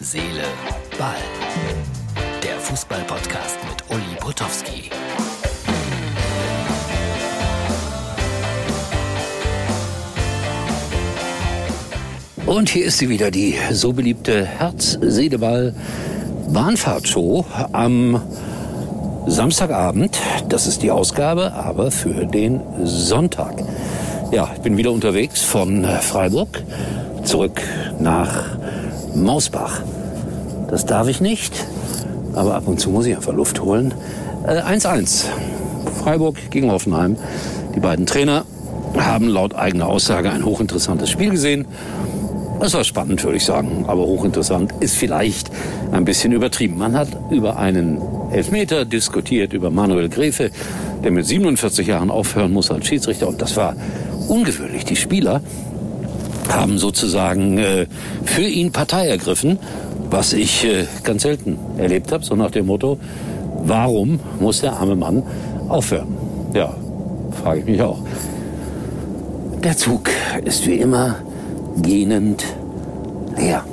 Seele, Ball. Der Fußball-Podcast mit Uli Potowski. Und hier ist sie wieder, die so beliebte Herz-Seele-Ball Bahnfahrtshow am Samstagabend. Das ist die Ausgabe, aber für den Sonntag. Ja, ich bin wieder unterwegs von Freiburg zurück nach Mausbach. Das darf ich nicht, aber ab und zu muss ich einfach Luft holen. 1-1. Äh, Freiburg gegen Hoffenheim. Die beiden Trainer haben laut eigener Aussage ein hochinteressantes Spiel gesehen. Es war spannend, würde ich sagen, aber hochinteressant ist vielleicht ein bisschen übertrieben. Man hat über einen Elfmeter diskutiert, über Manuel Gräfe, der mit 47 Jahren aufhören muss als Schiedsrichter. Und das war ungewöhnlich. Die Spieler haben sozusagen äh, für ihn Partei ergriffen, was ich äh, ganz selten erlebt habe, so nach dem Motto, warum muss der arme Mann aufhören? Ja, frage ich mich auch. Der Zug ist wie immer gähnend leer.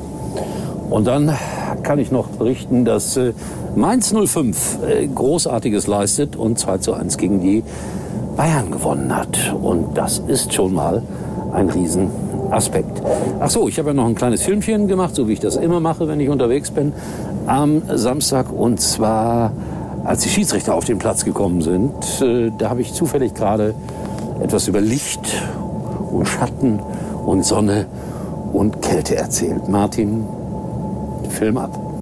Und dann kann ich noch berichten, dass äh, Mainz 05 äh, Großartiges leistet und 2 zu 1 gegen die Bayern gewonnen hat. Und das ist schon mal ein Riesenaspekt. Ach so, ich habe ja noch ein kleines Filmchen gemacht, so wie ich das immer mache, wenn ich unterwegs bin, am Samstag. Und zwar, als die Schiedsrichter auf den Platz gekommen sind, äh, da habe ich zufällig gerade etwas über Licht und Schatten und Sonne und Kälte erzählt. Martin, Film ab.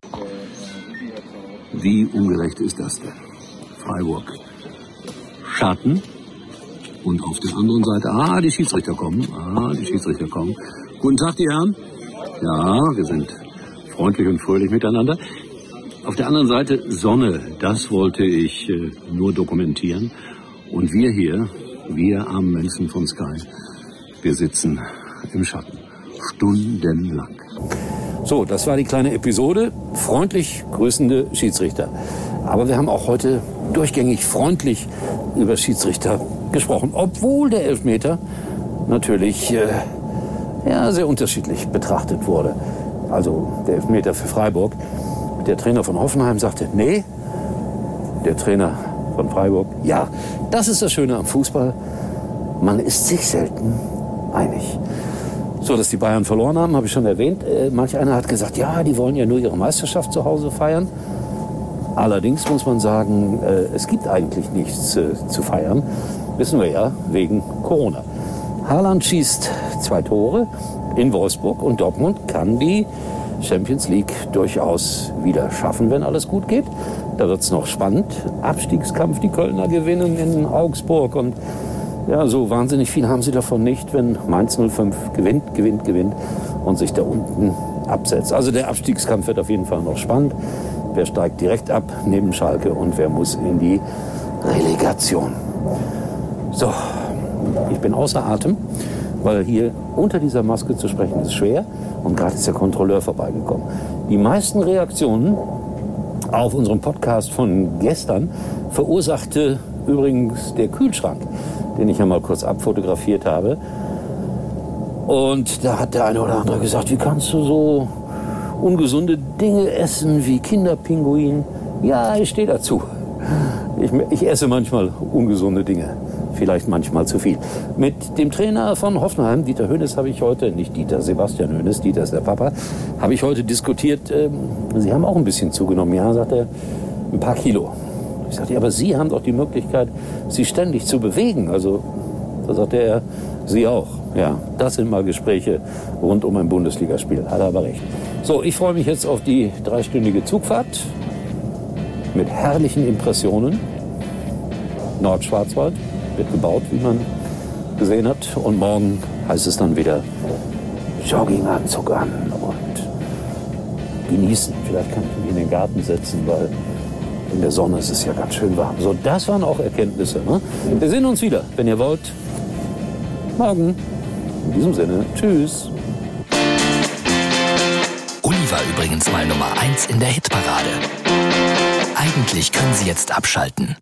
Wie ungerecht ist das denn? Freiburg. Schatten und auf der anderen Seite, ah, die Schiedsrichter kommen, ah, die Schiedsrichter kommen. Guten Tag, die Herren. Ja, wir sind freundlich und fröhlich miteinander. Auf der anderen Seite Sonne, das wollte ich äh, nur dokumentieren. Und wir hier, wir armen Menschen von Sky, wir sitzen im Schatten. Stundenlang. So, das war die kleine Episode. Freundlich grüßende Schiedsrichter. Aber wir haben auch heute durchgängig freundlich über Schiedsrichter gesprochen, obwohl der Elfmeter natürlich äh, ja, sehr unterschiedlich betrachtet wurde. Also der Elfmeter für Freiburg. Der Trainer von Hoffenheim sagte, nee. Der Trainer von Freiburg, ja. Das ist das Schöne am Fußball. Man ist sich selten einig. So, dass die Bayern verloren haben, habe ich schon erwähnt. Äh, manch einer hat gesagt, ja, die wollen ja nur ihre Meisterschaft zu Hause feiern. Allerdings muss man sagen, äh, es gibt eigentlich nichts äh, zu feiern. Wissen wir ja, wegen Corona. Haaland schießt zwei Tore in Wolfsburg und Dortmund kann die Champions League durchaus wieder schaffen, wenn alles gut geht. Da wird es noch spannend. Abstiegskampf, die Kölner gewinnen in Augsburg und ja, so wahnsinnig viel haben sie davon nicht, wenn Mainz 05 gewinnt, gewinnt, gewinnt und sich da unten absetzt. Also der Abstiegskampf wird auf jeden Fall noch spannend. Wer steigt direkt ab neben Schalke und wer muss in die Relegation? So, ich bin außer Atem, weil hier unter dieser Maske zu sprechen ist schwer und gerade ist der Kontrolleur vorbeigekommen. Die meisten Reaktionen auf unserem Podcast von gestern verursachte übrigens der Kühlschrank, den ich ja mal kurz abfotografiert habe. Und da hat der eine oder andere gesagt, wie kannst du so ungesunde Dinge essen wie Kinderpinguin? Ja, ich stehe dazu. Ich, ich esse manchmal ungesunde Dinge vielleicht manchmal zu viel. Mit dem Trainer von Hoffenheim, Dieter Hönes, habe ich heute, nicht Dieter, Sebastian Hönes, Dieter ist der Papa, habe ich heute diskutiert, äh, Sie haben auch ein bisschen zugenommen. Ja, sagt er, ein paar Kilo. Ich sagte, ja, aber Sie haben doch die Möglichkeit, sich ständig zu bewegen. Also, da sagte er, Sie auch. Ja, das sind mal Gespräche rund um ein Bundesligaspiel. Hat er aber recht. So, ich freue mich jetzt auf die dreistündige Zugfahrt mit herrlichen Impressionen. Nordschwarzwald wird gebaut, wie man gesehen hat. Und morgen heißt es dann wieder Jogginganzug an und genießen. Vielleicht kann ich mich in den Garten setzen, weil in der Sonne ist es ja ganz schön warm. So, das waren auch Erkenntnisse. Ne? Wir sehen uns wieder, wenn ihr wollt. Morgen. In diesem Sinne, tschüss. Uli war übrigens mal Nummer 1 in der Hitparade. Eigentlich können Sie jetzt abschalten.